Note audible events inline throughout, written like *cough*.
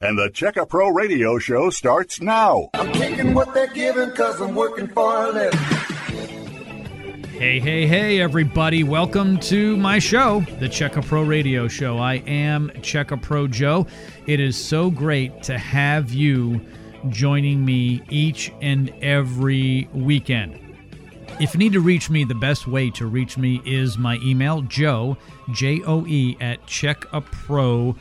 And the Checka Pro radio show starts now. I'm taking what they're giving because I'm working for a living. Hey, hey, hey, everybody. Welcome to my show, the Checka Pro Radio Show. I am Checka Pro Joe. It is so great to have you joining me each and every weekend. If you need to reach me, the best way to reach me is my email, joe, J O E, at checkapro.com.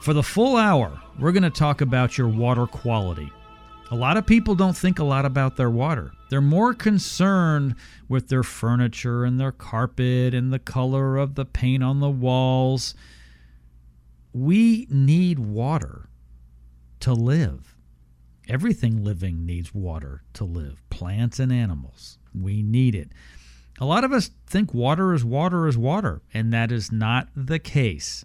For the full hour, we're going to talk about your water quality. A lot of people don't think a lot about their water. They're more concerned with their furniture and their carpet and the color of the paint on the walls. We need water to live. Everything living needs water to live, plants and animals. We need it. A lot of us think water is water is water, and that is not the case.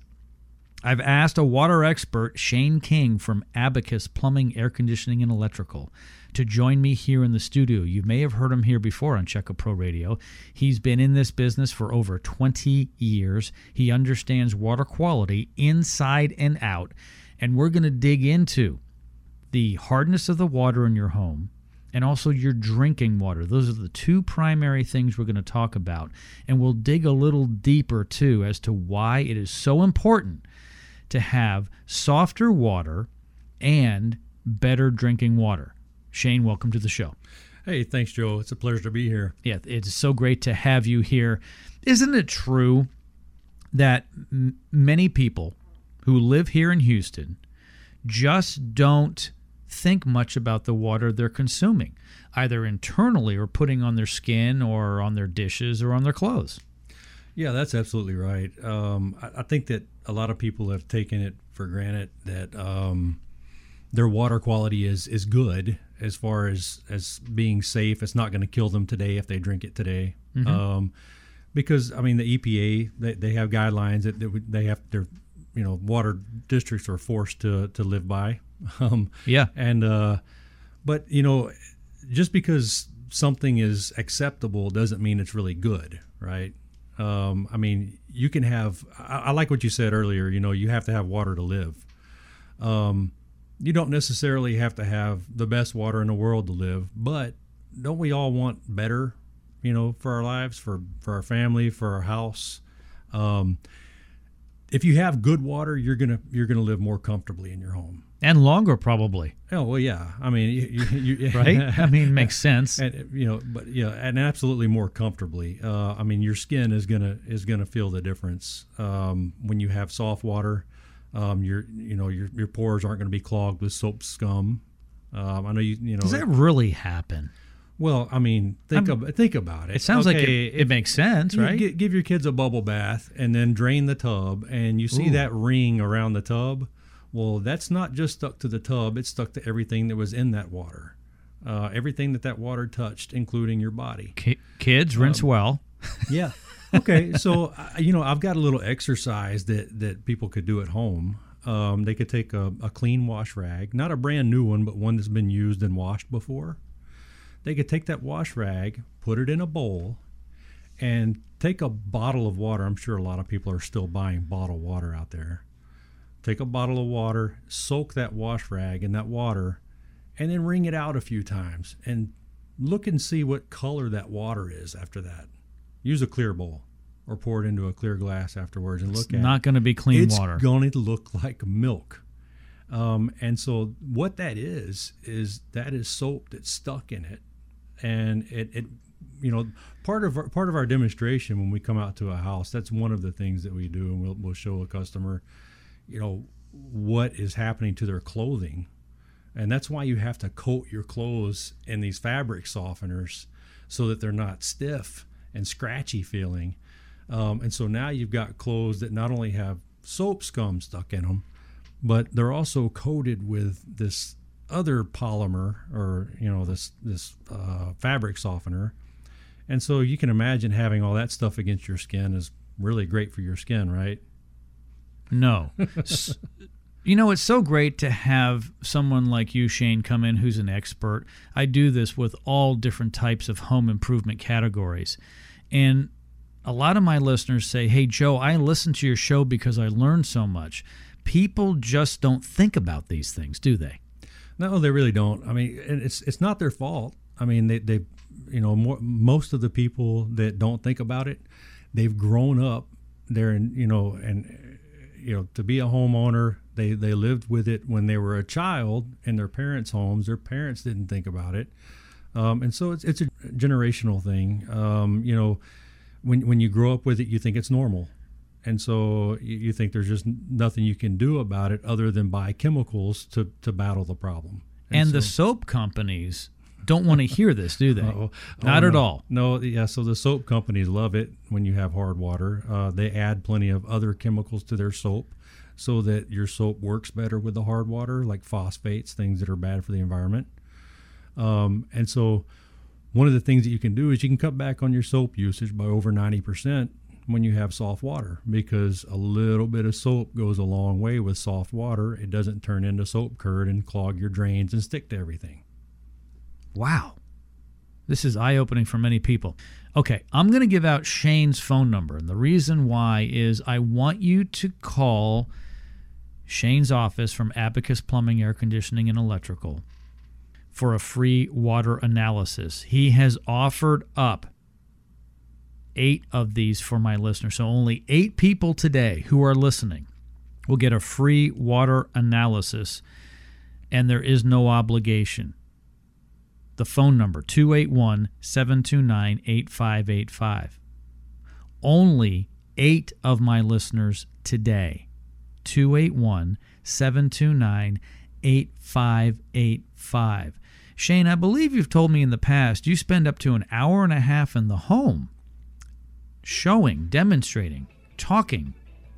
I've asked a water expert, Shane King from Abacus Plumbing, Air Conditioning, and Electrical, to join me here in the studio. You may have heard him here before on Checka Pro Radio. He's been in this business for over 20 years. He understands water quality inside and out. And we're going to dig into the hardness of the water in your home and also your drinking water. Those are the two primary things we're going to talk about. And we'll dig a little deeper too as to why it is so important to have softer water and better drinking water. Shane, welcome to the show. Hey, thanks, Joe. It's a pleasure to be here. Yeah, it's so great to have you here. Isn't it true that m- many people who live here in Houston just don't think much about the water they're consuming, either internally or putting on their skin or on their dishes or on their clothes? Yeah, that's absolutely right. Um, I, I, think that a lot of people have taken it for granted that um, their water quality is is good as far as as being safe. It's not going to kill them today if they drink it today. Mm-hmm. Um, because I mean, the EPA they, they have guidelines that they have their you know water districts are forced to to live by. *laughs* Um, yeah, and uh, but you know, just because something is acceptable doesn't mean it's really good, right? Um, I mean, you can have. I, I, like what you said earlier. You know, you have to have water to live. Um, you don't necessarily have to have the best water in the world to live, but don't we all want better? You know, for our lives, for for our family, for our house. Um, if you have good water, you're gonna you're gonna live more comfortably in your home and longer probably. Oh well, yeah. I mean, you, you, *laughs* right? I mean, makes *laughs* sense. And, you know, but yeah, and absolutely more comfortably. Uh, I mean, your skin is gonna is gonna feel the difference um, when you have soft water. Um, your you know your your pores aren't going to be clogged with soap scum. Um, I know you you know. Does that really happen? Well, I mean, think ab- think about it. It sounds okay, like it, it, makes sense, right? Give, give your kids a bubble bath and then drain the tub, and you see Ooh. that ring around the tub well, that's not just stuck to the tub, it's stuck to everything that was in that water. Uh, everything that that water touched, including your body. K- kids, rinse um, well. *laughs* yeah. Okay. So, you know, I've got a little exercise that, that people could do at home. Um, they could take a, a clean wash rag, not a brand new one, but one that's been used and washed before. They could take that wash rag, put it in a bowl, and take a bottle of water. I'm sure a lot of people are still buying bottled water out there take a bottle of water, soak that wash rag in that water, and then wring it out a few times and look and see what color that water is after that. Use a clear bowl or pour it into a clear glass afterwards and look it's at not going to be clean it's water. It's going to look like milk. Um, and so what that is is that is soap that's stuck in it, and it, it you know part of our, part of our demonstration when we come out to a house that's one of the things that we do and we'll, we'll show a customer you know what is happening to their clothing. And that's why you have to coat your clothes in these fabric softeners so that they're not stiff and scratchy feeling. Um, and so now you've got clothes that not only have soap scum stuck in them but they're also coated with this other polymer or you know this this uh, fabric softener. And so you can imagine having all that stuff against your skin is really great for your skin right no. you know, it's so great to have someone like you, Shane, come in who's an expert. I do this with all different types of home improvement categories. And a lot of my listeners say, Hey, Joe, I listen to your show because I learned so much. people just don't think about these things, do they? No, they really don't. I mean, it's it's not their fault. I mean, they they you know more, most of the people that don't think about it, they've grown up there, and you know, and you know, to be a homeowner, they they lived with it when they were a child in their parents' homes. Their parents didn't think about it, um, and so it's it's a generational thing. Um, you know, when when you grow up with it, you think it's normal and so you, think there's just nothing you can do about it other than buy chemicals to, to battle the problem. And, and so, the soap companies don't want to hear this, do they? oh, Not oh, at no. all. No, yeah. So the soap companies love it when you have hard water. Uh, they add plenty of other chemicals to their soap so that your soap works better with the hard water, like phosphates, things that are bad for the environment. Um, and so one of the things that you can do is you can cut back on your soap usage by over 90% when you have soft water because a little bit of soap goes a long way with soft water. It doesn't turn into soap curd and clog your drains and stick to everything. Wow. This is eye opening for many people. Okay, I'm going to give out Shane's phone number. And the reason why is I want you to call Shane's office from Abacus Plumbing, Air Conditioning, and Electrical for a free water analysis. He has offered up eight of these for my listeners. So only eight people today who are listening will get a free water analysis, and there is no obligation. The phone number 281 729 8585. Only eight of my listeners today. 281 729 8585. Shane, I believe you've told me in the past you spend up to an hour and a half in the home showing, demonstrating, talking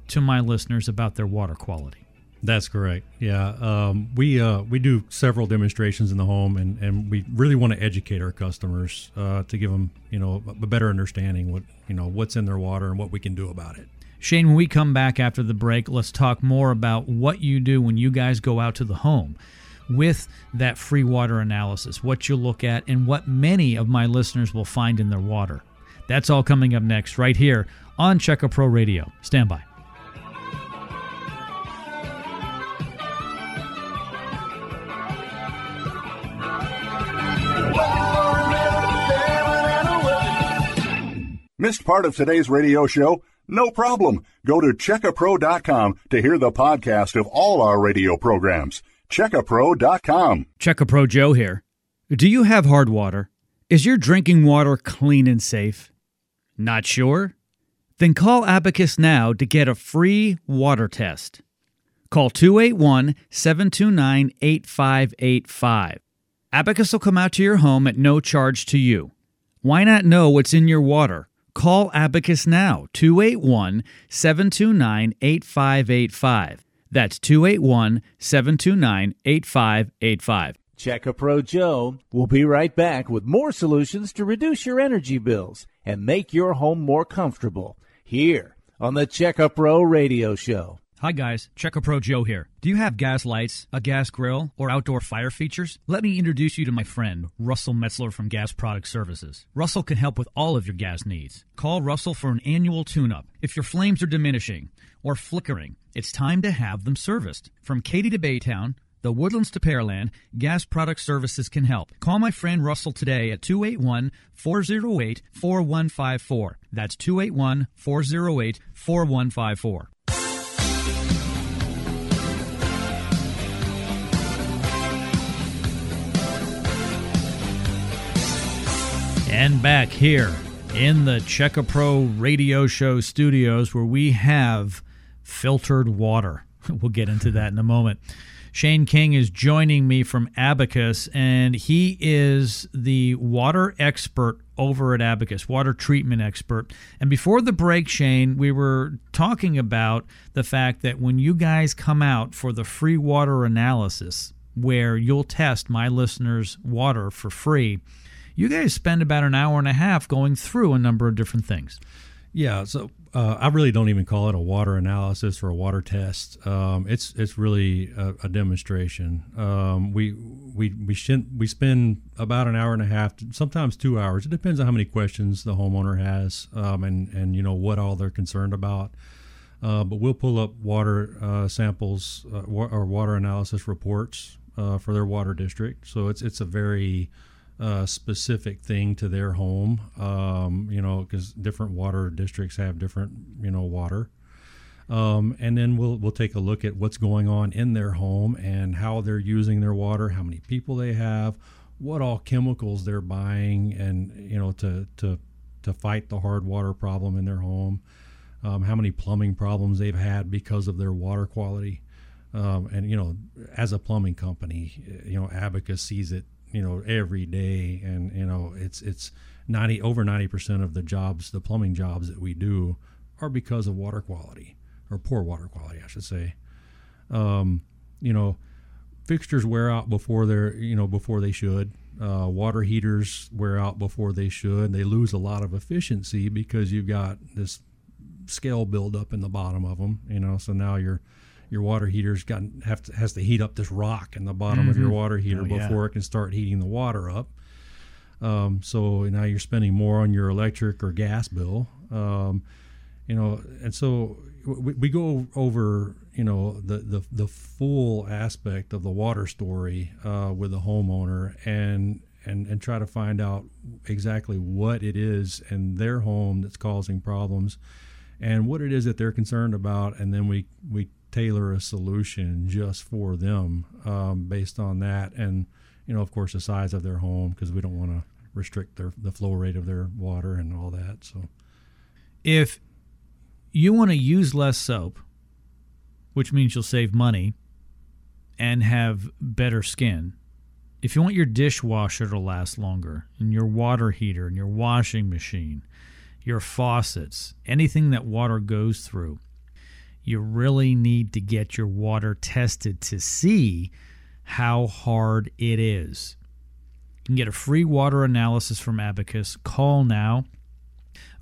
to my listeners about their water quality. That's correct. Yeah, um, we uh, we do several demonstrations in the home, and, and we really want to educate our customers uh, to give them you know a better understanding what you know what's in their water and what we can do about it. Shane, when we come back after the break, let's talk more about what you do when you guys go out to the home with that free water analysis, what you look at, and what many of my listeners will find in their water. That's all coming up next, right here on Checka Pro Radio. Stand by. Missed part of today's radio show? No problem. Go to checkapro.com to hear the podcast of all our radio programs. Checkapro.com. Checkapro Joe here. Do you have hard water? Is your drinking water clean and safe? Not sure? Then call Abacus now to get a free water test. Call 281 729 8585. Abacus will come out to your home at no charge to you. Why not know what's in your water? Call Abacus now, 281 729 8585. That's 281 729 8585. Checka Pro Joe We'll be right back with more solutions to reduce your energy bills and make your home more comfortable here on the Checka Pro Radio Show. Hi guys, Checka Pro Joe here. Do you have gas lights, a gas grill, or outdoor fire features? Let me introduce you to my friend, Russell Metzler from Gas Product Services. Russell can help with all of your gas needs. Call Russell for an annual tune-up. If your flames are diminishing or flickering, it's time to have them serviced. From Katy to Baytown, the Woodlands to Pearland, Gas Product Services can help. Call my friend Russell today at 281 408 4154. That's 281 408 4154. And back here in the Checka Pro radio show studios where we have filtered water. *laughs* We'll get into that in a moment. Shane King is joining me from Abacus, and he is the water expert over at Abacus, water treatment expert. And before the break, Shane, we were talking about the fact that when you guys come out for the free water analysis, where you'll test my listeners' water for free, you guys spend about an hour and a half going through a number of different things. Yeah, so uh, I really don't even call it a water analysis or a water test. Um, it's it's really a, a demonstration. Um, we we we we spend about an hour and a half, sometimes two hours. It depends on how many questions the homeowner has, um, and and you know what all they're concerned about. Uh, but we'll pull up water uh, samples uh, wa- or water analysis reports uh, for their water district. So it's it's a very uh, specific thing to their home. Um, you know, because different water districts have different you know water. Um, and then we'll we'll take a look at what's going on in their home and how they're using their water, how many people they have, what all chemicals they're buying, and you know to to to fight the hard water problem in their home um, how many plumbing problems they've had because of their water quality. Um, and you know, as a plumbing company, you know, Abacus sees it, you know, every day, and you know, it's it's ninety over ninety percent of the jobs, the plumbing jobs that we do, are because of water quality or poor water quality, I should say. Um, you know, fixtures wear out before they're you know before they should. Uh, water heaters wear out before they should. They lose a lot of efficiency because you've got this scale buildup in the bottom of them. You know, so now your your water heater's got have to, has to heat up this rock in the bottom mm-hmm. of your mm-hmm. water heater oh, before yeah. it can start heating the water up. Um, so now you're spending more on your electric or gas bill. Um, you know, and so we, we go over you know the, the the full aspect of the water story uh, with the homeowner and and and try to find out exactly what it is in their home that's causing problems and what it is that they're concerned about, and then we we tailor a solution just for them um, based on that, and you know, of course, the size of their home because we don't want to restrict their the flow rate of their water and all that. So, if you want to use less soap, which means you'll save money and have better skin. If you want your dishwasher to last longer, and your water heater, and your washing machine, your faucets, anything that water goes through, you really need to get your water tested to see how hard it is. You can get a free water analysis from Abacus. Call now.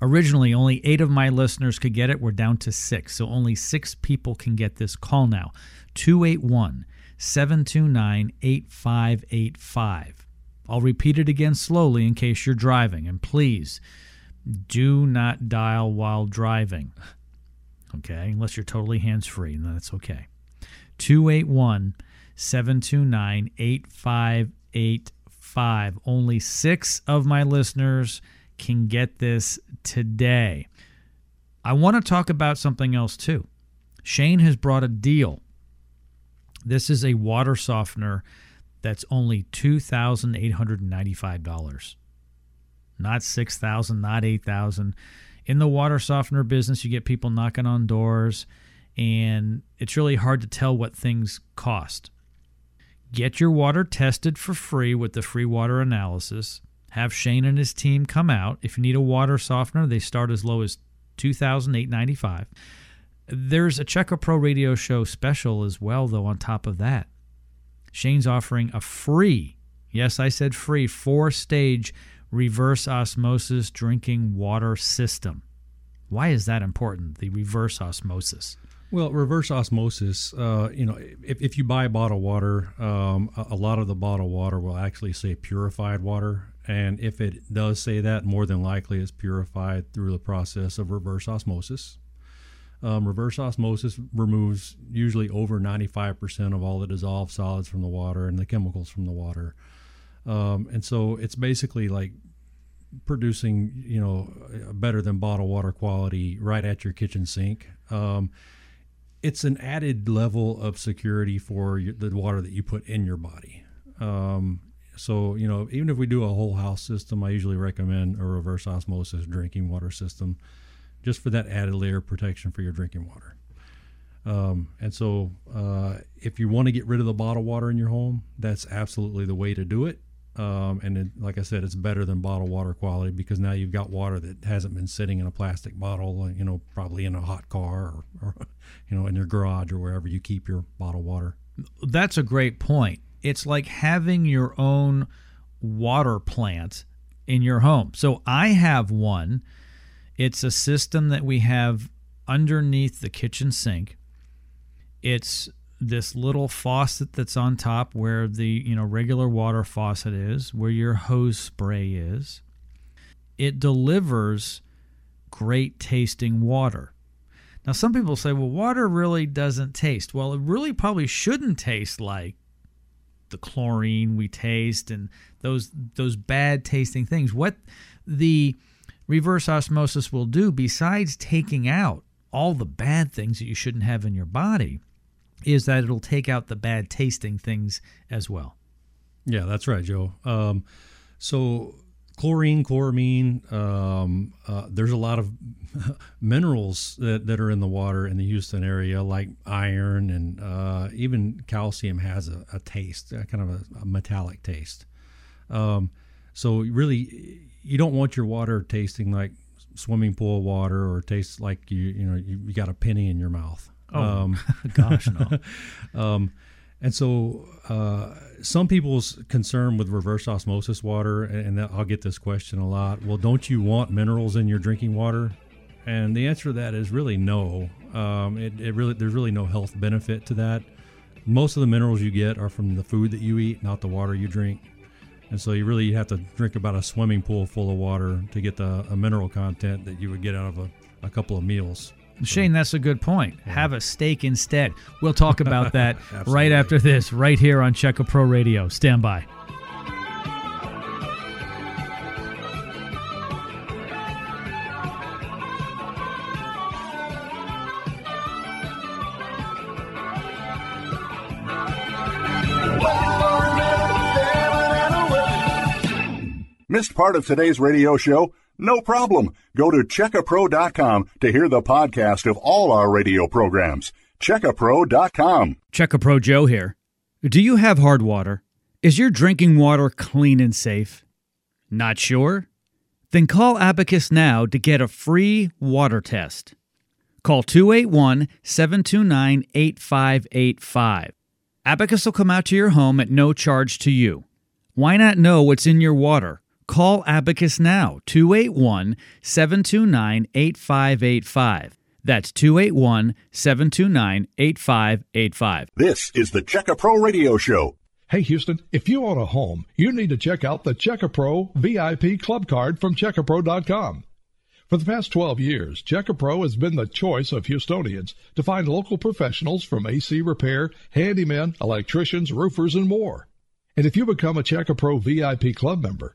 Originally, only eight of my listeners could get it. We're down to six. So only six people can get this. Call now 281 729 8585. I'll repeat it again slowly in case you're driving. And please, do not dial while driving. Okay, unless you're totally hands free, then that's okay. 281 729 8585. Only six of my listeners can get this today. I want to talk about something else too. Shane has brought a deal. This is a water softener that's only $2,895 not 6,000, not 8,000. In the water softener business, you get people knocking on doors, and it's really hard to tell what things cost. Get your water tested for free with the free water analysis. Have Shane and his team come out. If you need a water softener, they start as low as $2,895. There's a Checka Pro radio show special as well, though, on top of that. Shane's offering a free, yes, I said free, four stage reverse osmosis drinking water system. Why is that important, the reverse osmosis? Well, reverse osmosis, uh, you know, if, if you buy bottled water, um, a, a, lot of the bottled water will actually say purified water. And if it does say that, more than likely it's purified through the process of reverse osmosis. Um, reverse osmosis removes usually over 95% of all the dissolved solids from the water and the chemicals from the water. Um, and so it's basically like producing, you know, better than bottled water quality right at your kitchen sink. Um, it's an added level of security for your, the water that you put in your body. Um, so, you know, even if we do a whole house system, I usually recommend a reverse osmosis drinking water system just for that added layer of protection for your drinking water. Um, and so, uh, if you want to get rid of the bottled water in your home, that's absolutely the way to do it. Um, and it, like I said, it's better than bottled water quality because now you've got water that hasn't been sitting in a plastic bottle, you know, probably in a hot car or, or *laughs* you know, in your garage or wherever you keep your bottled water. That's a great point. It's like having your own water plant in your home. So I have one. It's a system that we have underneath the kitchen sink. It's this little faucet that's on top where the you know regular water faucet is where your hose spray is it delivers great tasting water Now, some people say, well, water really doesn't taste. Well, it really probably shouldn't taste like the chlorine we taste and those those bad tasting things. What the reverse osmosis will do, besides taking out all the bad things that you shouldn't have in your body, is that it'll take out the bad tasting things as well. Yeah, that's right, Joe. Um, so chlorine, chloramine, um, uh, there's a lot of *laughs* minerals that, that are in the water in the Houston area, like iron and uh, even calcium has a, a taste, a kind of a, a metallic taste. Um, so really, you don't want your water tasting like swimming pool water or tastes like you you know you, you got a penny in your mouth. Oh, um, *laughs* gosh, no. *laughs* um, and so, uh, some people's concern with reverse osmosis water, and I'll get this question a lot. Well, don't you want minerals in your drinking water? And the answer to that is really no. Um, it, it really there's really no health benefit to that. Most of the minerals you get are from the food that you eat, not the water you drink. And so you really have to drink about a swimming pool full of water to get the mineral content that you would get out of a, a couple of meals. Shane, that's a good point. Yeah. Have a steak instead. We'll talk about that *laughs* right after this, right here on Checka Pro Radio. Stand by. Missed part of today's radio show? No problem. Go to checkapro.com to hear the podcast of all our radio programs. Checkapro.com. Checkapro Joe here. Do you have hard water? Is your drinking water clean and safe? Not sure? Then call Abacus now to get a free water test. Call 281 729 8585. Abacus will come out to your home at no charge to you. Why not know what's in your water? Call Abacus now, 281 729 8585. That's 281 729 8585. This is the Checka Pro Radio Show. Hey Houston, if you own a home, you need to check out the Checka Pro VIP Club Card from CheckaPro.com. For the past 12 years, Checka Pro has been the choice of Houstonians to find local professionals from AC repair, handymen, electricians, roofers, and more. And if you become a Checka Pro VIP Club member,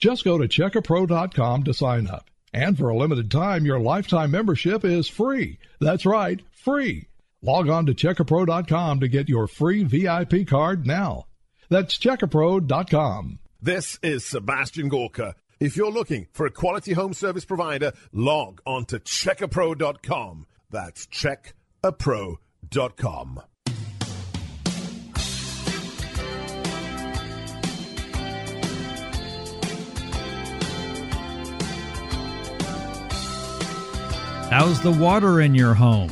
Just go to checkapro.com to sign up. And for a limited time, your lifetime membership is free. That's right, free. Log on to checkapro.com to get your free VIP card now. That's checkapro.com. This is Sebastian Gorka. If you're looking for a quality home service provider, log on to checkapro.com. That's checkapro.com. How's the water in your home?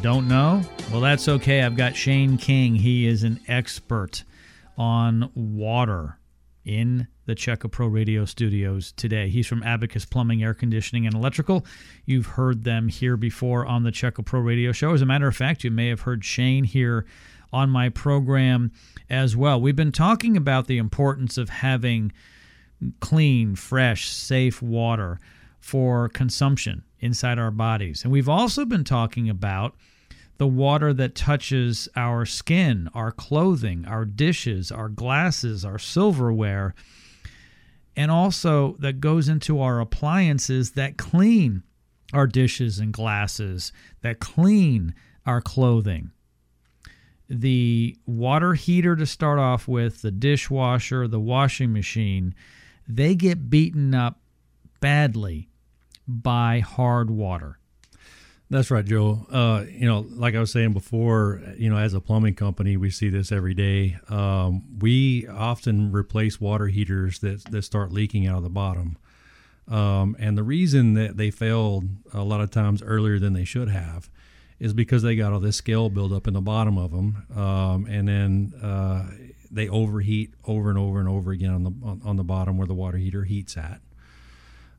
Don't know? Well, that's okay. I've got Shane King. He is an expert on water in the Checka Pro Radio studios today. He's from Abacus Plumbing, Air Conditioning, and Electrical. You've heard them here before on the Checka Pro Radio show. As a matter of fact, you may have heard Shane here on my program as well. We've been talking about the importance of having clean, fresh, safe water for consumption inside our bodies. And we've also been talking about the water that touches our skin, our clothing, our dishes, our glasses, our silverware, and also that goes into our appliances that clean our dishes and glasses, that clean our clothing. The water heater to start off with, the dishwasher, the washing machine, they get beaten up badly by hard water. That's right, Joe. Uh, you know, like I was saying before, you know, as a plumbing company, we see this every day. Um, we often replace water heaters that, that start leaking out of the bottom. Um, and the reason that they failed a lot of times earlier than they should have is because they got all this scale buildup in the bottom of them, um, and then uh, they overheat over and over and over again on the on, on the bottom where the water heater heats at.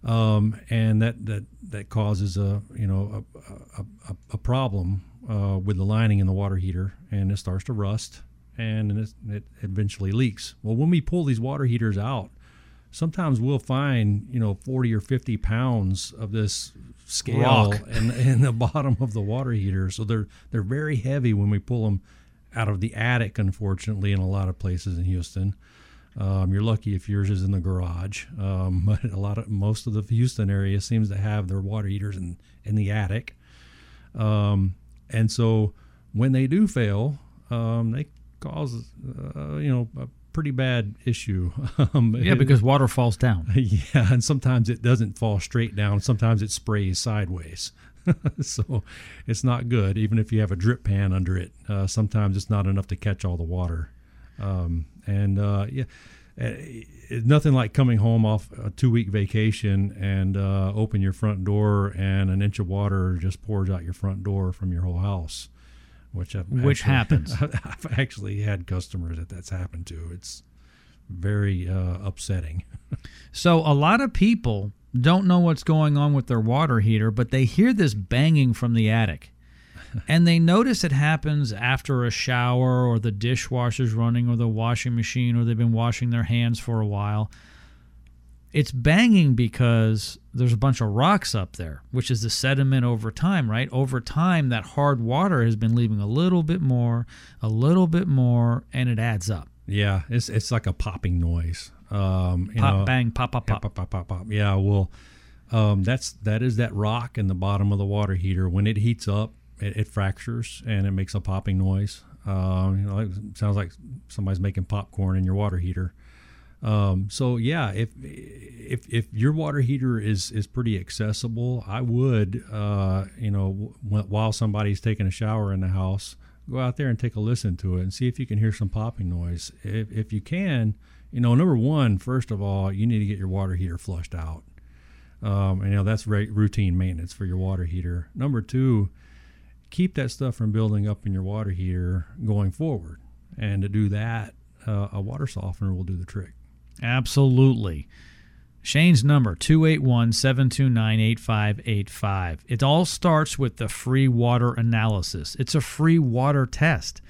Um, and that, that that causes a you know a, a, a problem uh, with the lining in the water heater, and it starts to rust, and it, it eventually leaks. Well, when we pull these water heaters out, sometimes we'll find you know 40 or 50 pounds of this scale in, in the *laughs* bottom of the water heater. So they're they're very heavy when we pull them out of the attic. Unfortunately, in a lot of places in Houston. Um, you're lucky if yours is in the garage, um, *laughs* but a lot of most of the Houston area seems to have their water heaters in in the attic, um, and so when they do fail, um, they cause uh, you know a pretty bad issue. *laughs* Um, yeah, because water falls down. *laughs* Yeah, and sometimes it doesn't fall straight down. Sometimes it sprays sideways. so it's not good, even if you have a drip pan under it. Uh, sometimes it's not enough to catch all the water. Um, and uh, yeah, eh, it's nothing like coming home off a two week vacation and uh, open your front door and an inch of water just pours out your front door from your whole house. Which, I've which actually, *laughs* happens. *laughs* I've actually had customers that that's happened to. It's very uh, upsetting. *laughs* so a lot of people don't know what's going on with their water heater, but they hear this banging from the attic. *laughs* and they notice it happens after a shower or the dishwasher's running or the washing machine or they've been washing their hands for a while. It's banging because there's a bunch of rocks up there, which is the sediment over time, right? Over time, that hard water has been leaving a little bit more, a little bit more, and it adds up. Yeah, it's it's like a popping noise. Um, pop, know, bang, pop, pop, pop, pop, pop, pop, pop. Yeah, well, um, that's that is that rock in the bottom of the water heater. When it heats up, it, it fractures and it makes a popping noise. Um, you know, it sounds like somebody's making popcorn in your water heater. Um, so yeah, if if if your water heater is is pretty accessible, I would uh, you know w- while somebody's taking a shower in the house, go out there and take a listen to it and see if you can hear some popping noise. If if you can, you know, number one, first of all, you need to get your water heater flushed out. Um, and, you know that's re- routine maintenance for your water heater. Number two, keep that stuff from building up in your water heater going forward. And to do that, uh, a water softener will do the trick. Absolutely. Shane's number 281-729-8585. It all starts with the free water analysis. It's a free water test.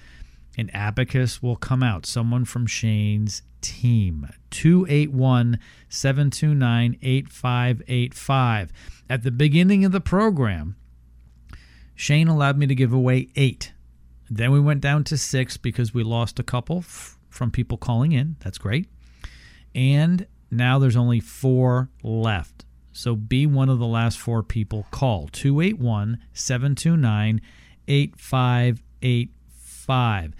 An abacus will come out, someone from Shane's team. 281-729-8585. At the beginning of the program, Shane allowed me to give away 8. Then we went down to 6 because we lost a couple f- from people calling in. That's great. And now there's only four left. So be one of the last four people. Call 281 729 8585.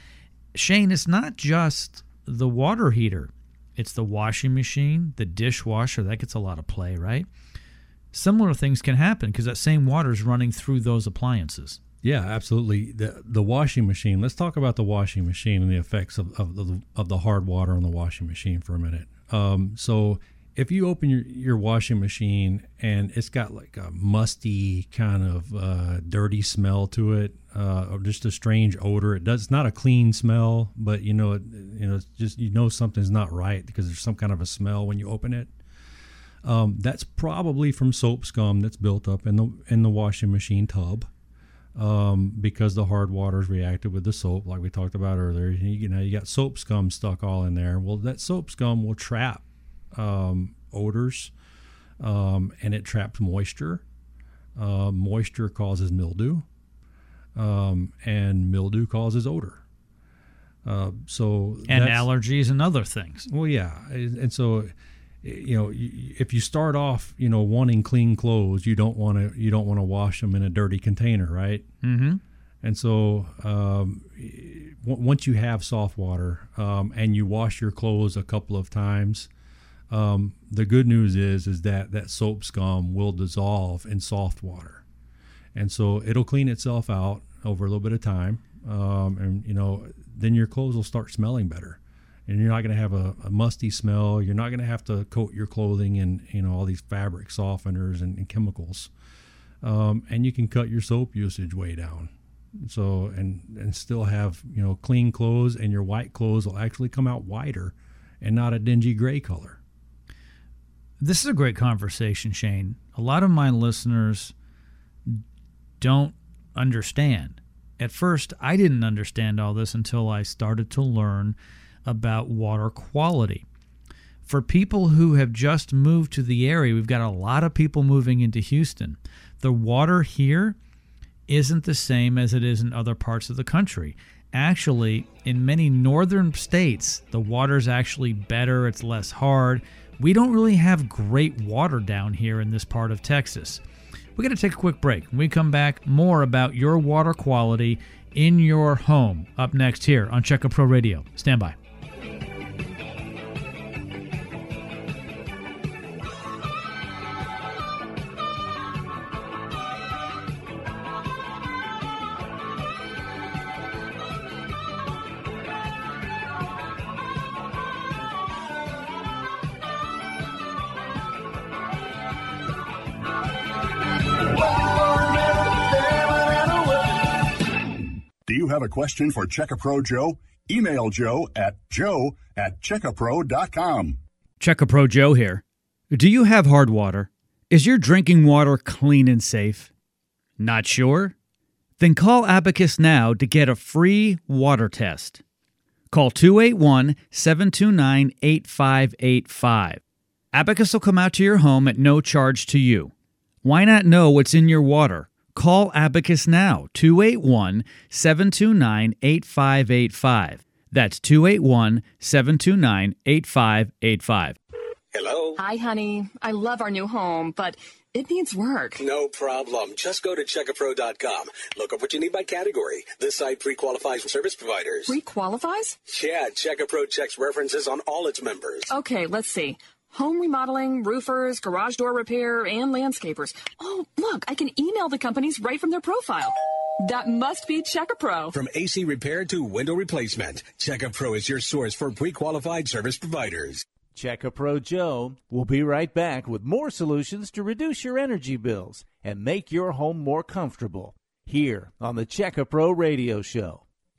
Shane, it's not just the water heater, it's the washing machine, the dishwasher. That gets a lot of play, right? Similar things can happen because that same water is running through those appliances. Yeah, absolutely. The the washing machine. Let's talk about the washing machine and the effects of, of, the, of the hard water on the washing machine for a minute. Um, so if you open your, your washing machine and it's got like a musty kind of uh, dirty smell to it, uh, or just a strange odor, it does. It's not a clean smell, but you know, it, you know, it's just you know something's not right because there's some kind of a smell when you open it. Um, that's probably from soap scum that's built up in the in the washing machine tub. Um, because the hard water's reacted with the soap, like we talked about earlier. You, know, you got soap scum stuck all in there. Well, that soap scum will trap um, odors, um, and it traps moisture. Uh, moisture causes mildew, um, and mildew causes odor. Uh, so and allergies and other things. Well, yeah, and so you know if you start off you know wanting clean clothes you don't want to you don't want to wash them in a dirty container right? Mm-hmm. and so um, w- once you have soft water um, and you wash your clothes a couple of times um, the good news is is that that soap scum will dissolve in soft water. And so it'll clean itself out over a little bit of time um, and you know then your clothes will start smelling better and you're not going to have a, a, musty smell. You're not going to have to coat your clothing in you know all these fabric softeners and, and chemicals, um, and you can cut your soap usage way down. So and and still have you know clean clothes, and your white clothes will actually come out whiter, and not a dingy gray color. This is a great conversation, Shane. A lot of my listeners don't understand. At first, I didn't understand all this until I started to learn about water quality. For people who have just moved to the area, we've got a lot of people moving into Houston. The water here isn't the same as it is in other parts of the country. Actually, in many northern states, the water's actually better, it's less hard. We don't really have great water down here in this part of Texas. We're going to take a quick break. When we come back, more about your water quality in your home up next here on Checka Pro Radio. Stand by. Question for Checkapro Joe? Email Joe at joe at checkapro.com. Checka Pro Joe here. Do you have hard water? Is your drinking water clean and safe? Not sure? Then call Abacus now to get a free water test. Call 281 729 8585. Abacus will come out to your home at no charge to you. Why not know what's in your water? Call Abacus now, 281 729 8585. That's 281 729 8585. Hello? Hi, honey. I love our new home, but it needs work. No problem. Just go to checkapro.com. Look up what you need by category. This site pre-qualifies service providers. Pre-qualifies? Yeah, Checkapro checks references on all its members. Okay, let's see. Home remodeling, roofers, garage door repair, and landscapers. Oh, look, I can email the companies right from their profile. That must be Checkapro. From AC repair to window replacement, Checkapro is your source for pre-qualified service providers. Checka Pro Joe will be right back with more solutions to reduce your energy bills and make your home more comfortable here on the Checka Pro Radio Show.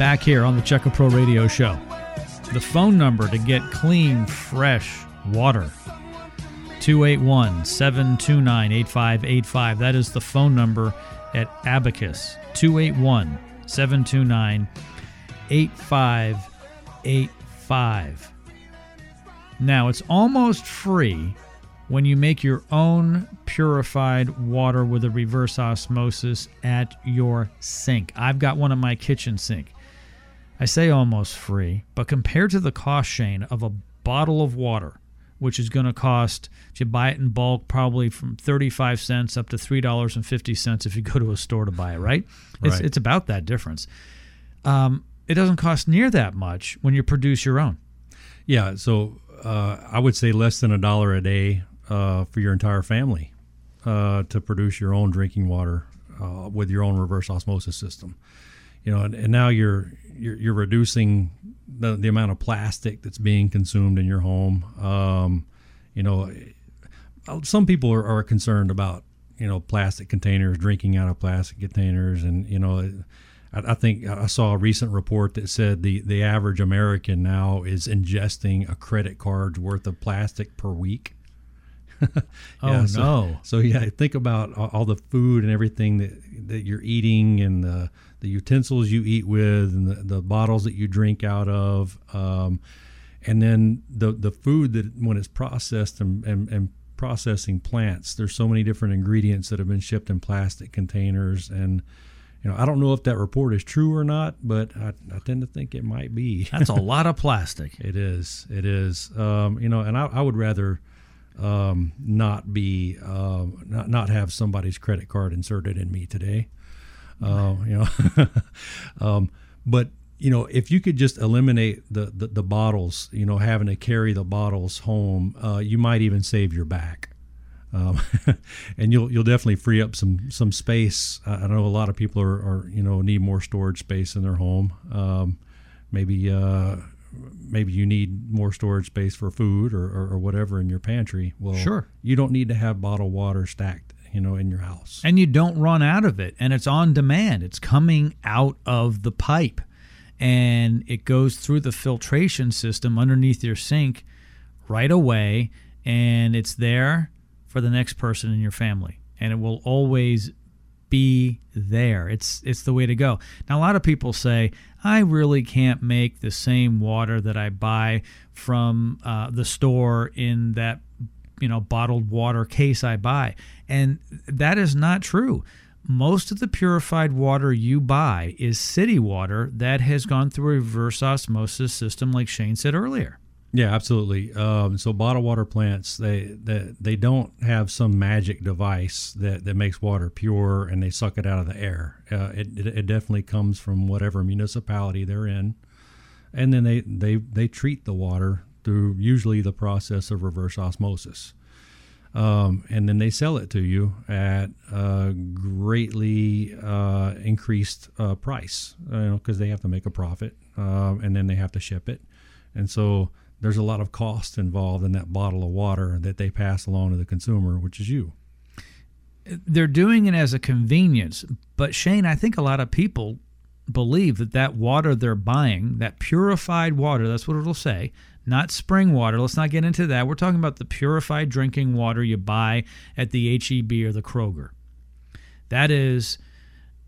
Back here on the Checka Pro Radio Show. The phone number to get clean, fresh water 281 729 8585. That is the phone number at Abacus 281 729 8585. Now, it's almost free when you make your own purified water with a reverse osmosis at your sink. I've got one in my kitchen sink. I say almost free, but compared to the cost, Shane, of a bottle of water, which is going to cost, if you buy it in bulk, probably from 35 cents up to $3.50 if you go to a store to buy it, right? It's, Right. it's about that difference. Um, it doesn't cost near that much when you produce your own. Yeah, so uh, I would say less than a dollar a day uh, for your entire family uh, to produce your own drinking water uh, with your own reverse osmosis system. You know, and, and now you're, you're you're reducing the, the amount of plastic that's being consumed in your home. Um, you know, uh, some people are, are concerned about you know plastic containers, drinking out of plastic containers, and you know. I I think I saw a recent report that said the, the average American now is ingesting a credit card's worth of plastic per week. *laughs* Oh, so, no. So yeah, think about all, all the food and everything that, that you're eating and the, the utensils you eat with and the, the bottles that you drink out of. Um, and then the, the food that when it's processed and, and, and processing plants, there's so many different ingredients that have been shipped in plastic containers and you know, I don't know if that report is true or not, but I, I tend to think it might be. *laughs* That's a lot of plastic. It is. It is. Um, you know, and I, I would rather um, not be uh, not not have somebody's credit card inserted in me today. Uh, you know, *laughs* um, but you know, if you could just eliminate the, the, the bottles, you know, having to carry the bottles home, uh, you might even save your back. Um, *laughs* and you'll you'll definitely free up some some space. I know a lot of people are, are you know need more storage space in their home. Um, maybe uh, maybe you need more storage space for food or, or, or, whatever in your pantry. Well, sure, you don't need to have bottled water stacked you know in your house, and you don't run out of it, and it's on demand. It's coming out of the pipe, and it goes through the filtration system underneath your sink right away, and it's there for the next person in your family, and it will always be there. It's it's the way to go. Now a lot of people say I really can't make the same water that I buy from uh, the store in that you know bottled water case I buy, and that is not true. Most of the purified water you buy is city water that has gone through a reverse osmosis system, like Shane said earlier. Yeah, absolutely. Um, so bottled water plants, they, they they don't have some magic device that, that makes water pure and they suck it out of the air. Uh, it, it, it definitely comes from whatever municipality they're in, and then they they they treat the water through usually the process of reverse osmosis, um, and then they sell it to you at a greatly uh, increased uh, price, you know, because they have to make a profit, um, and then they have to ship it, and so there's a lot of cost involved in that bottle of water that they pass along to the consumer, which is you. They're doing it as a convenience, but Shane, I think a lot of people believe that that water they're buying, that purified water, that's what it'll say, not spring water. Let's not get into that. We're talking about the purified drinking water you buy at the HEB or the Kroger. That is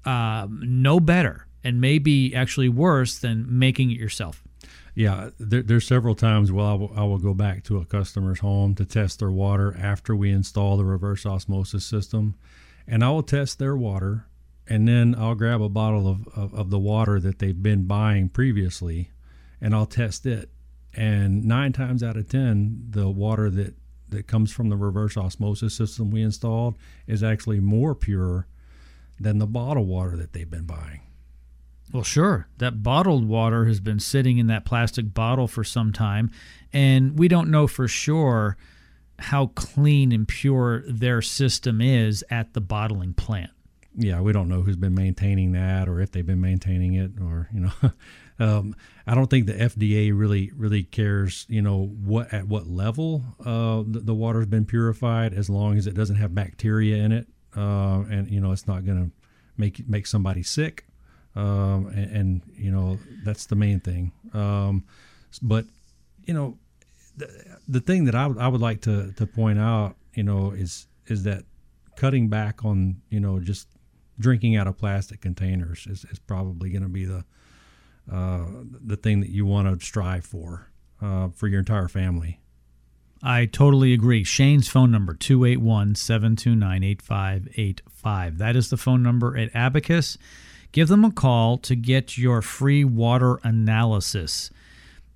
um, no better and maybe actually worse than making it yourself. Yeah, there, there's several times where I will, I will go back to a customer's home to test their water after we install the reverse osmosis system, and I will test their water, and then I'll grab a bottle of, of, of the water that they've been buying previously, and I'll test it. And nine times out of ten, the water that that comes from the reverse osmosis system we installed is actually more pure than the bottled water that they've been buying. Well, sure. That bottled water has been sitting in that plastic bottle for some time, and we don't know for sure how clean and pure their system is at the bottling plant. Yeah, we don't know who's been maintaining that or if they've been maintaining it or, you know, *laughs* um, I don't think the FDA really really cares, you know, what at what level uh, the, the water's been purified as long as it doesn't have bacteria in it uh, and you know it's not going to make make somebody sick um, and, and, you know that's the main thing. Um, but you know, the, the thing that I, I would like to to point out, you know, is is that cutting back on you know just drinking out of plastic containers is, is probably going to be the uh, the thing that you want to strive for uh, for your entire family. I totally agree. Shane's phone number 281 729 8585. That is the phone number at Abacus. Give them a call to get your free water analysis.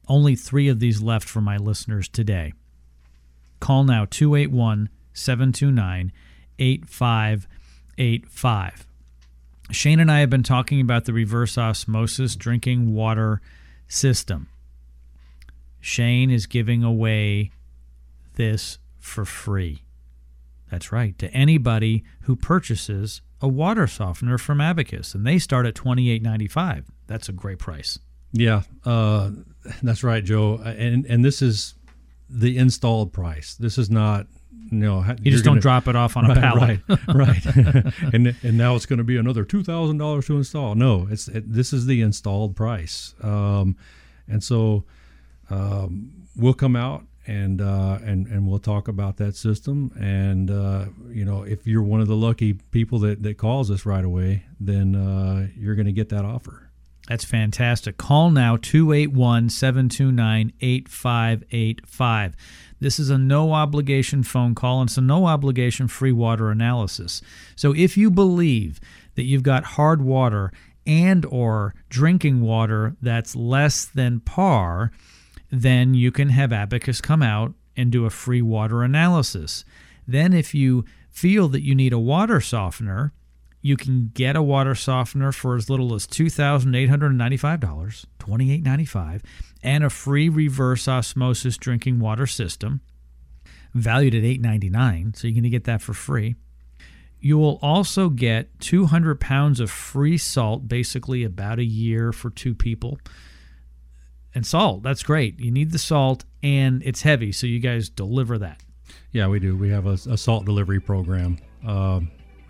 Only three of these left for my listeners today. Call now 281 729 8585. Shane and I have been talking about the reverse osmosis drinking water system. Shane is giving away this for free. That's right, to anybody who purchases a water softener from Abacus, and they start at twenty eight ninety five. That's a great price. Yeah, uh, that's right, Joe. And and this is the installed price. This is not know you just don't drop it off on *laughs* right, a pallet, right? *laughs* right. *laughs* and and now it's going to be another two thousand dollars to install. No, it's it, this is the installed price. Um, and so um, we'll come out and uh, and and we'll talk about that system. And uh, you know, if you're one of the lucky people that that calls us right away, then uh, you're going to get that offer. That's fantastic. Call now 281 729 8585. This is a no obligation phone call and it's a no obligation free water analysis. So if you believe that you've got hard water and or drinking water that's less than par, then you can have Abacus come out and do a free water analysis. Then if you feel that you need a water softener, you can get a water softener for as little as $2,895, $28.95, and a free reverse osmosis drinking water system valued at $8.99. So you're going to get that for free. You will also get 200 pounds of free salt, basically about a year for two people. And salt, that's great. You need the salt, and it's heavy, so you guys deliver that. Yeah, we do. We have a, a salt delivery program, uh,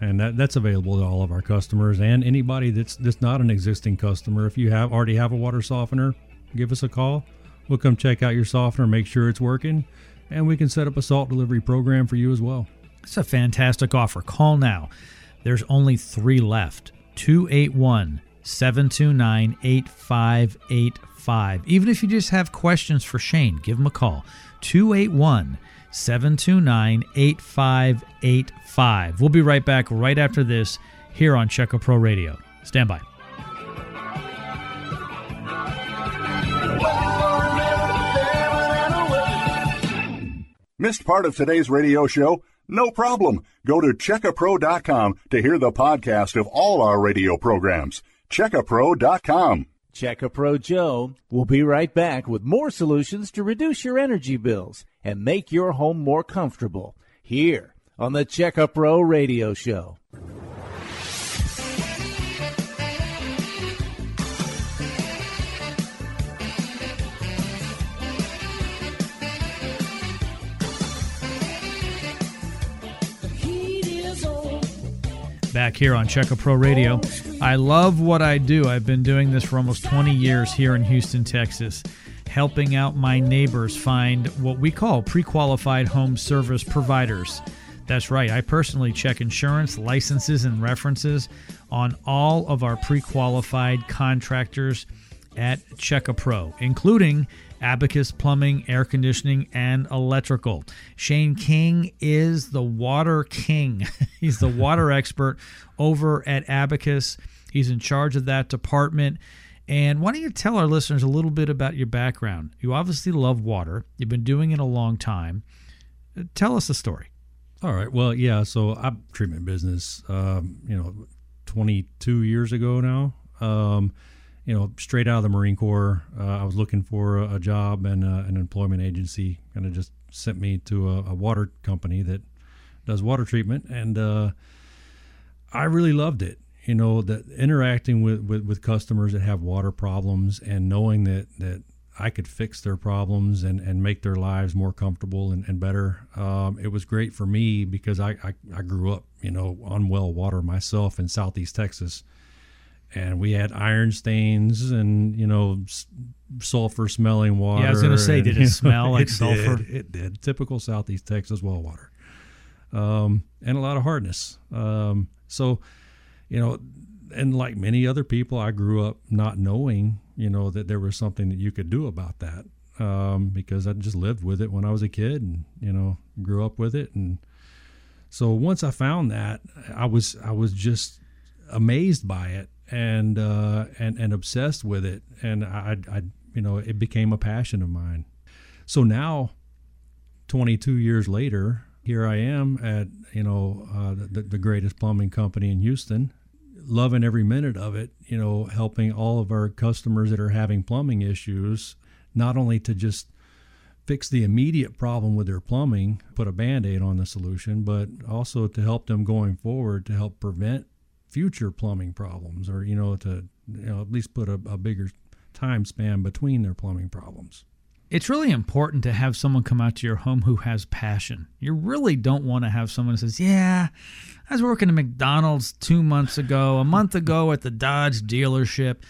and that, that's available to all of our customers and anybody that's that's not an existing customer. If you have already have a water softener, give us a call. We'll come check out your softener, make sure it's working, and we can set up a salt delivery program for you as well. It's a fantastic offer. Call now. There's only three left 281 729 8585. Even if you just have questions for Shane, give him a call 281 729 8585. We'll be right back right after this here on Check A Pro Radio. Stand by. Missed part of today's radio show? No problem. Go to checkapro.com to hear the podcast of all our radio programs. Checkapro.com. Checkapro Joe will be right back with more solutions to reduce your energy bills and make your home more comfortable here on the Checkapro Radio Show. Back here on Check A Pro Radio. I love what I do. I've been doing this for almost 20 years here in Houston, Texas, helping out my neighbors find what we call pre qualified home service providers. That's right, I personally check insurance, licenses, and references on all of our pre qualified contractors at Check A Pro, including Abacus Plumbing, Air Conditioning, and Electrical. Shane King is the water king. *laughs* He's the water expert over at Abacus. He's in charge of that department. And why don't you tell our listeners a little bit about your background? You obviously love water, you've been doing it a long time. Tell us the story. All right. Well, yeah. So I'm treatment business. Um, you know, 22 years ago now. Um, you know, straight out of the Marine Corps, uh, I was looking for a, a job, and uh, an employment agency kind of just sent me to a, a, water company that does water treatment, and uh, I really loved it. You know, that interacting with, with, with customers that have water problems and knowing that that I could fix their problems and, and make their lives more comfortable and, and better. Um, it was great for me because I, I, I, grew up, you know, on well water myself in Southeast Texas and we had iron stains and you know sulfur smelling water. Yeah, I was going to say, did it *laughs* smell like it sulfur? Did, it did. Typical Southeast Texas well water, um, and a lot of hardness. Um, so, you know, and like many other people, I grew up not knowing, you know, that there was something that you could do about that um, because I just lived with it when I was a kid, and you know, grew up with it, and so once I found that, I was I was just amazed by it and uh, and and obsessed with it, and I, I, you know, it became a passion of mine. So now, 22 years later, here I am at you know uh, the, the greatest plumbing company in Houston, loving every minute of it. You know, helping all of our customers that are having plumbing issues, not only to just fix the immediate problem with their plumbing, put a band aid on the solution, but also to help them going forward to help prevent future plumbing problems or, you know, to you know, at least put a, a bigger time span between their plumbing problems. It's really important to have someone come out to your home who has passion. You really don't want to have someone who says, Yeah, I was working at McDonald's two months ago, a month *laughs* ago at the Dodge dealership,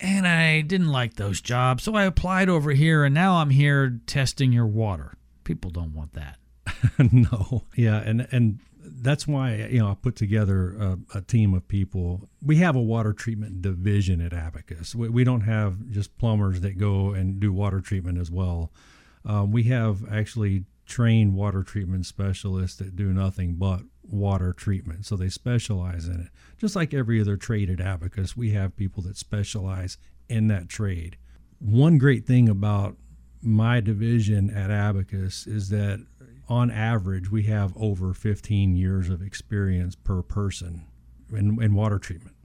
and I didn't like those jobs. So I applied over here, and now I'm here testing your water. People don't want that. *laughs* no. Yeah. And, and that's why you know I put together a, a, team of people. We have a water treatment division at Abacus. We, we don't have just plumbers that go and do water treatment as well. Um, we have actually trained water treatment specialists that do nothing but water treatment. So they specialize in it. Just like every other trade at Abacus, we have people that specialize in that trade. One great thing about my division at Abacus is that on average, we have over 15 years of experience per person in, in water treatment.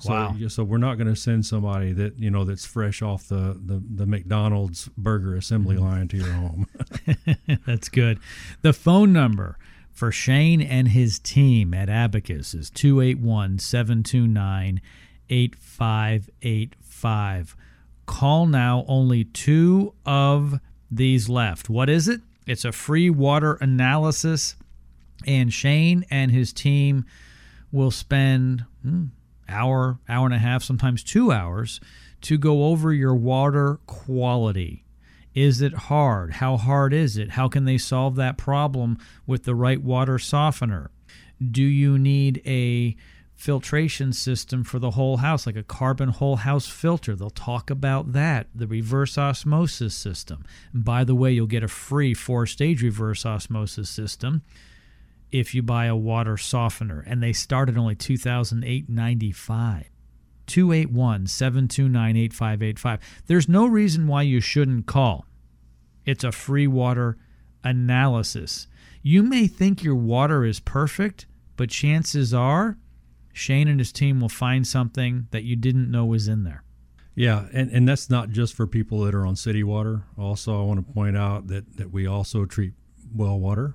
So, Wow. So we're not going to send somebody that you know that's fresh off the the, the McDonald's burger assembly mm-hmm. line to your home. *laughs* *laughs* That's good. The phone number for Shane and his team at Abacus is 281 729 8585. Call now, only two of these left. What is it? It's a free water analysis, and Shane and his team will spend hmm, hour, hour and a half, sometimes two hours to go over your water quality. Is it hard? How hard is it? How can they solve that problem with the right water softener? Do you need a filtration system for the whole house, like a carbon whole house filter? They'll talk about that, the reverse osmosis system. And by the way, you'll get a free four stage reverse osmosis system if you buy a water softener, and they start at only two thousand eight ninety five. 281 729 8585. There's no reason why you shouldn't call. It's a free water analysis. You may think your water is perfect, but chances are Shane and his team will find something that you didn't know was in there. Yeah, and, and that's not just for people that are on city water. Also, I want to point out that, that we also treat well water.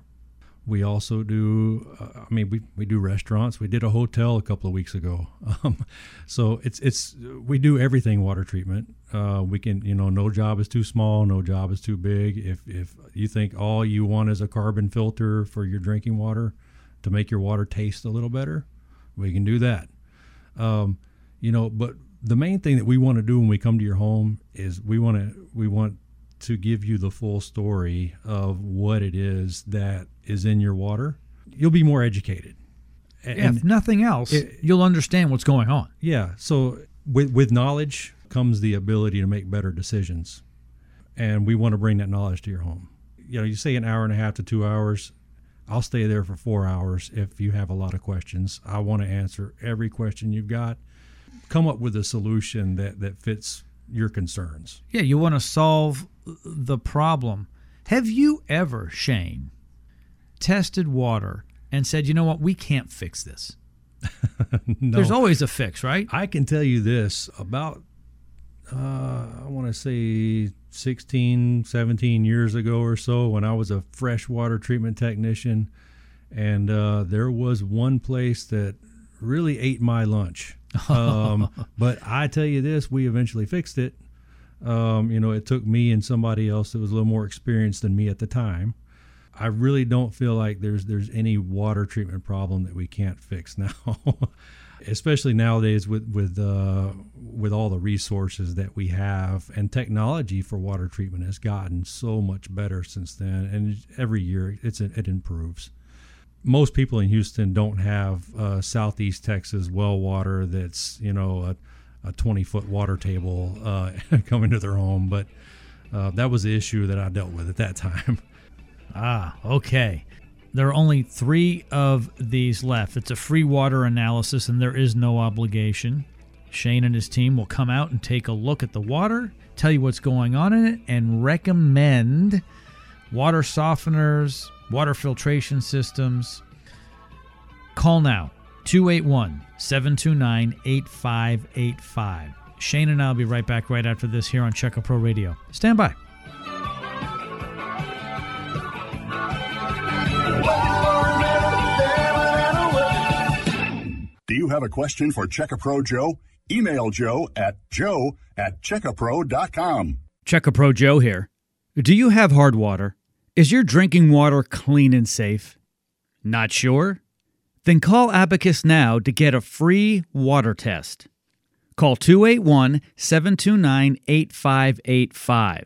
We also do. Uh, I mean, we, we do restaurants. We did a hotel a couple of weeks ago. *laughs* Um, so it's it's we do everything water treatment. Uh, we can you know no job is too small, no job is too big. If if you think all you want is a carbon filter for your drinking water to make your water taste a little better, we can do that. Um, you know, but the main thing that we want to do when we come to your home is we want to we want to give you the full story of what it is that is in your water. You'll be more educated. And, if nothing else, it- you'll understand what's going on. yeah, so with with knowledge comes the ability to make better decisions. And we want to bring that knowledge to your home. You know, you say an hour and a half to 2 hours. I'll stay there for 4 hours if you have a lot of questions. I want to answer every question you've got. Come up with a solution that that fits your concerns. Yeah, you want to solve the problem. Have you ever, Shane, tested water and said, you know what, we can't fix this? *laughs* No. There's always a fix, right? I can tell you this about, uh, I want to say 16, 17 years ago or so when I was a freshwater treatment technician. And uh, there was one place that really ate my lunch. *laughs* Um, but I tell you this, we eventually fixed it. Um, you know, it took me and somebody else that was a little more experienced than me at the time. I really don't feel like there's there's any water treatment problem that we can't fix *laughs* now, especially nowadays with with uh, with all the resources that we have and technology for water treatment has gotten so much better since then, and every year it's it improves. Most people in Houston don't have uh, Southeast Texas well water that's you know a, a 20 foot water table uh, *laughs* coming to their home, but uh, that was the issue that I dealt with at that time. Ah, okay. There are only three of these left. It's a free water analysis, and there is no obligation. Shane and his team will come out and take a look at the water, tell you what's going on in it, and recommend water softeners, water filtration systems. Call now 281 729 8585. Shane and I will be right back right after this here on Check Pro Radio. Stand by. You have a question for Checkapro Joe? Email Joe at joe at checkapro.com. Check a Pro Joe here. Do you have hard water? Is your drinking water clean and safe? Not sure? Then call Abacus now to get a free water test. Call 281 729 8585.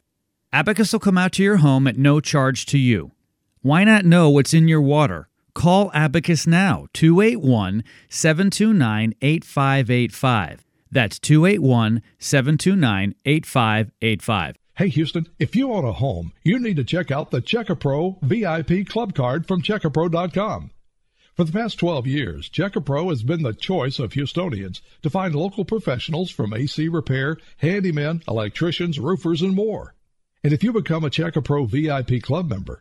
Abacus will come out to your home at no charge to you. Why not know what's in your water? Call Abacus now, 281 729 8585. That's 281 729 8585. Hey Houston, if you own a home, you need to check out the Checkapro VIP Club Card from Checkapro.com. For the past 12 years, Check A Pro has been the choice of Houstonians to find local professionals from AC repair, handymen, electricians, roofers, and more. And if you become a Check A Pro VIP club member,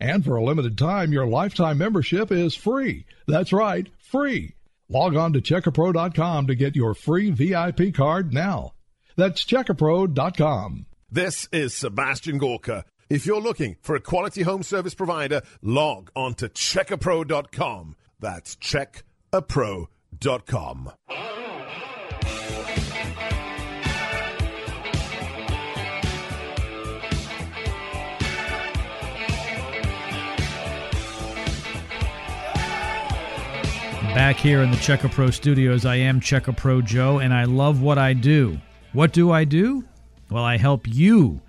And for a limited time, your lifetime membership is free. That's right, free. Log on to checkapro.com to get your free VIP card now. That's checkapro.com. This is Sebastian Gorka. If you're looking for a quality home service provider, log on to checkapro.com. That's checkapro.com. Back here in the Check A Pro studios, I am Check A Pro Joe, and I love what I do. What do I do? Well, I help you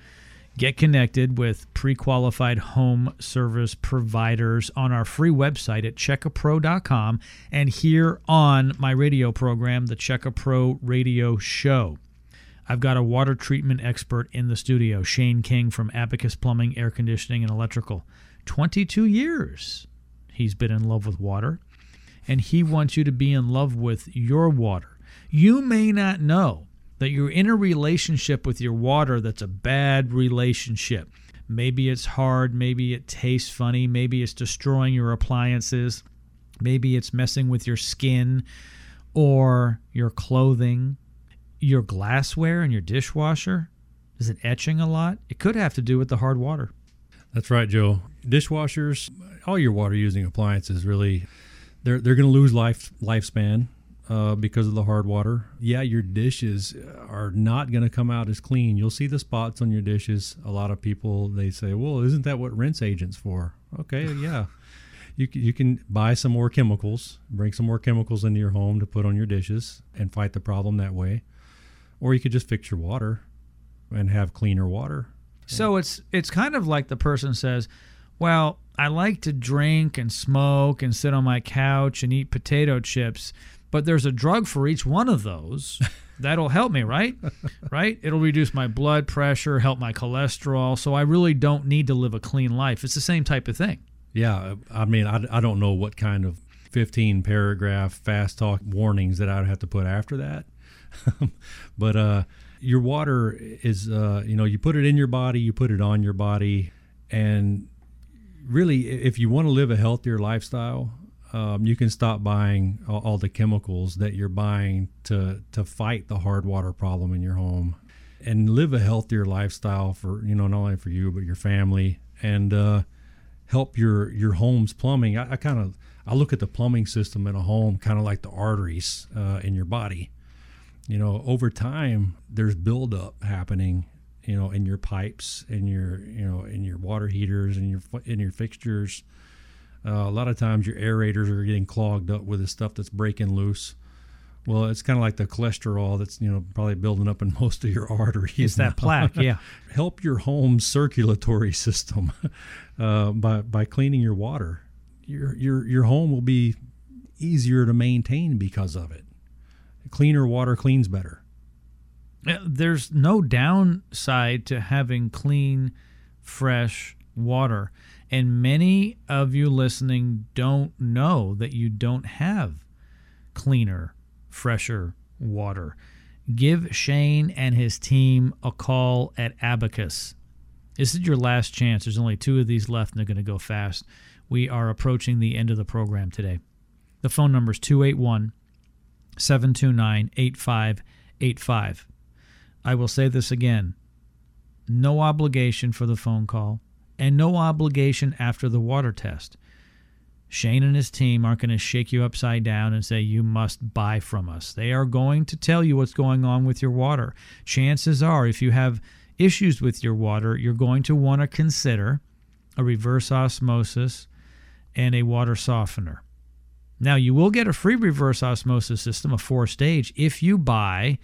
get connected with pre qualified home service providers on our free website at checkapro.com and here on my radio program, the Check A Pro Radio Show. I've got a water treatment expert in the studio, Shane King from Abacus Plumbing, Air Conditioning, and Electrical. 22 years he's been in love with water and He wants you to be in love with your water. You may not know that you're in a relationship with your water that's a bad relationship. Maybe it's hard, maybe it tastes funny, maybe it's destroying your appliances, maybe it's messing with your skin or your clothing, your glassware and your dishwasher. Is it etching a lot? It could have to do with the hard water. That's right, Joe. Dishwashers, all your water using appliances really they're they're going to lose life lifespan uh, because of the hard water. Yeah, your dishes are not going to come out as clean. You'll see the spots on your dishes. A lot of people they say, "Well, isn't that what rinse agents for?" Okay, *laughs* yeah. You, you can buy some more chemicals, bring some more chemicals into your home to put on your dishes and fight the problem that way. Or you could just fix your water and have cleaner water. So it's it's kind of like the person says, "Well, I like to drink and smoke and sit on my couch and eat potato chips, but there's a drug for each one of those. *laughs* That'll help me, right? right? It'll reduce my blood pressure, help my cholesterol. So I really don't need to live a clean life. It's the same type of thing. Yeah. I mean, I, I don't know what kind of 15 paragraph fast talk warnings that I'd have to put after that. *laughs* but uh, your water is, uh, you know, you put it in your body, you put it on your body, and really, if you want to live a healthier lifestyle, um, you can stop buying all, all, the chemicals that you're buying to to fight the hard water problem in your home, and live a healthier lifestyle for you know not only for you but your family and uh, help your your home's plumbing. I, I kind of I look at the plumbing system in a home kind of like the arteries uh, in your body. You know, over time, there's buildup happening you know, in your pipes, in your, you know, in your water heaters, and your in your fixtures. Uh, a lot of times your aerators are getting clogged up with the stuff that's breaking loose. Well, it's kind of like the cholesterol that's you know probably building up in *laughs* most of your arteries. It's that plaque, yeah. *laughs* Help your home circulatory *laughs* system uh, by by cleaning your water. Your your your home will be easier to maintain because of it. Cleaner water cleans better. Uh, there's no downside to having clean, fresh water. And many of you listening don't know that you don't have cleaner, fresher water. Give Shane and his team a call at Abacus. This is your last chance. There's only two of these left, and they're going to go fast. We are approaching the end of the program today. The phone number is 281 729 8585. I will say this again no obligation for the phone call and no obligation after the water test. Shane and his team aren't going to shake you upside down and say you must buy from us. They are going to tell you what's going on with your water. Chances are, if you have issues with your water, you're going to want to consider a reverse osmosis and a water softener. Now, you will get a free reverse osmosis system, a four stage, if you buy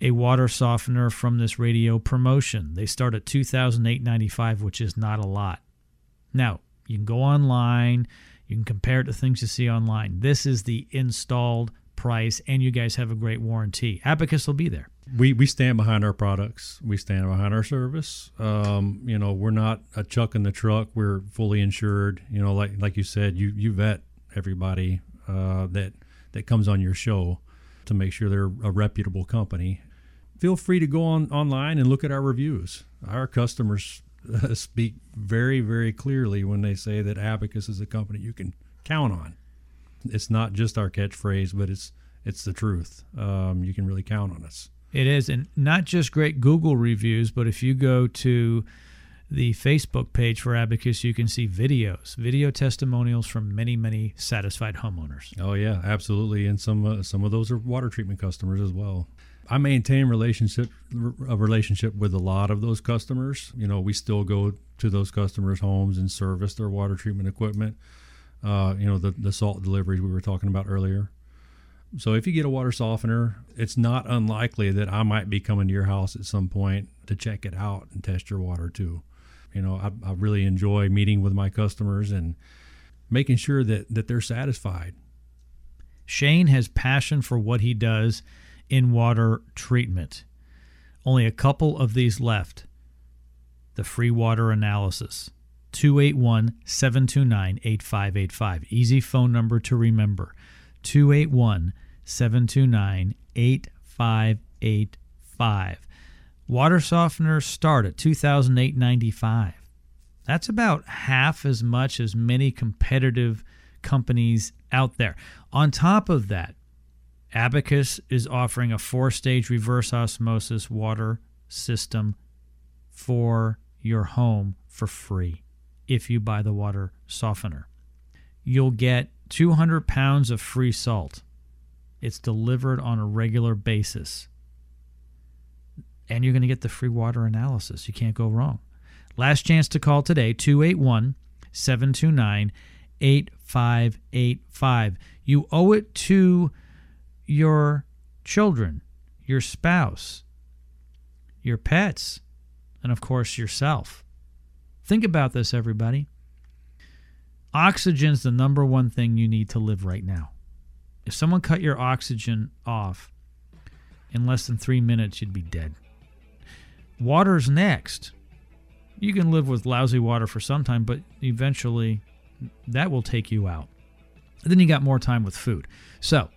a water softener from this radio promotion. They start at $2,895, which is not a lot. Now, you can go online, you can compare it to things you see online. This is the installed price, and you guys have a great warranty. Abacus will be there. We we stand behind our products. We stand behind our service. Um, you know, we're not a chuck in the truck. We're fully insured. You know, like like you said, you you vet everybody uh, that that comes on your show to make sure they're a reputable company. Feel free to go on online and look at our reviews. Our customers uh, speak very very clearly when they say that Abacus is a company you can count on. It's not just our catchphrase, but it's it's the truth. Um, you can really count on us. It is, and not just great Google reviews, but if you go to the Facebook page for Abacus, you can see videos, video testimonials from many, many satisfied homeowners. Oh yeah, absolutely, and some uh, some of those are water treatment customers as well. I maintain relationship a relationship with a lot of those customers. You know, we still go to those customers' homes and service their water treatment equipment. Uh, you know, the the salt deliveries we were talking about earlier. So if you get a water softener, it's not unlikely that I might be coming to your house at some point to check it out and test your water too. You know, I, I really enjoy meeting with my customers and making sure that, that they're satisfied. Shane has passion for what he does in water treatment. Only a couple of these left. The free water analysis. 281 729 8585. Easy phone number to remember. 281 729 8585. Water softeners start at $2,008.95. That's about half as much as many competitive companies out there. On top of that, Abacus is offering a four stage reverse osmosis water system for your home for free if you buy the water softener. You'll get 200 pounds of free salt. It's delivered on a regular basis. And you're going to get the free water analysis. You can't go wrong. Last chance to call today 281 729 8585. You owe it to your children, your spouse, your pets, and of course yourself. Think about this, everybody. Oxygen's the number one thing you need to live right now. If someone cut your oxygen off in less than three minutes, you'd be dead. Water's next. You can live with lousy water for some time, but eventually that will take you out. And then you got more time with food. So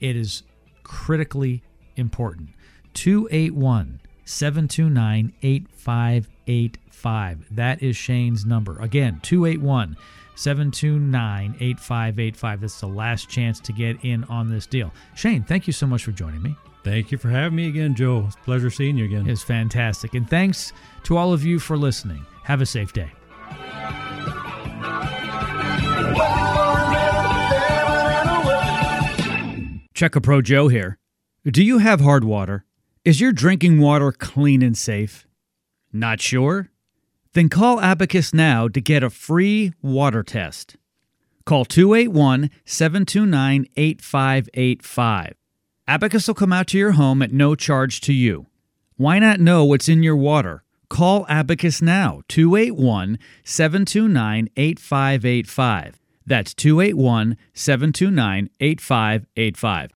it is critically important. 281 729 8585. That is Shane's number. Again, 281 729 8585. That's the last chance to get in on this deal. Shane, thank you so much for joining me. Thank you for having me again, Joe. It's a pleasure seeing you again. It's fantastic. And thanks to all of you for listening. Have a safe day. Check a Pro Joe here. Do you have hard water? Is your drinking water clean and safe? Not sure? Then call Abacus now to get a free water test. Call 281 729 8585. Abacus will come out to your home at no charge to you. Why not know what's in your water? Call Abacus now, 281 729 8585. That's 281 729 8585.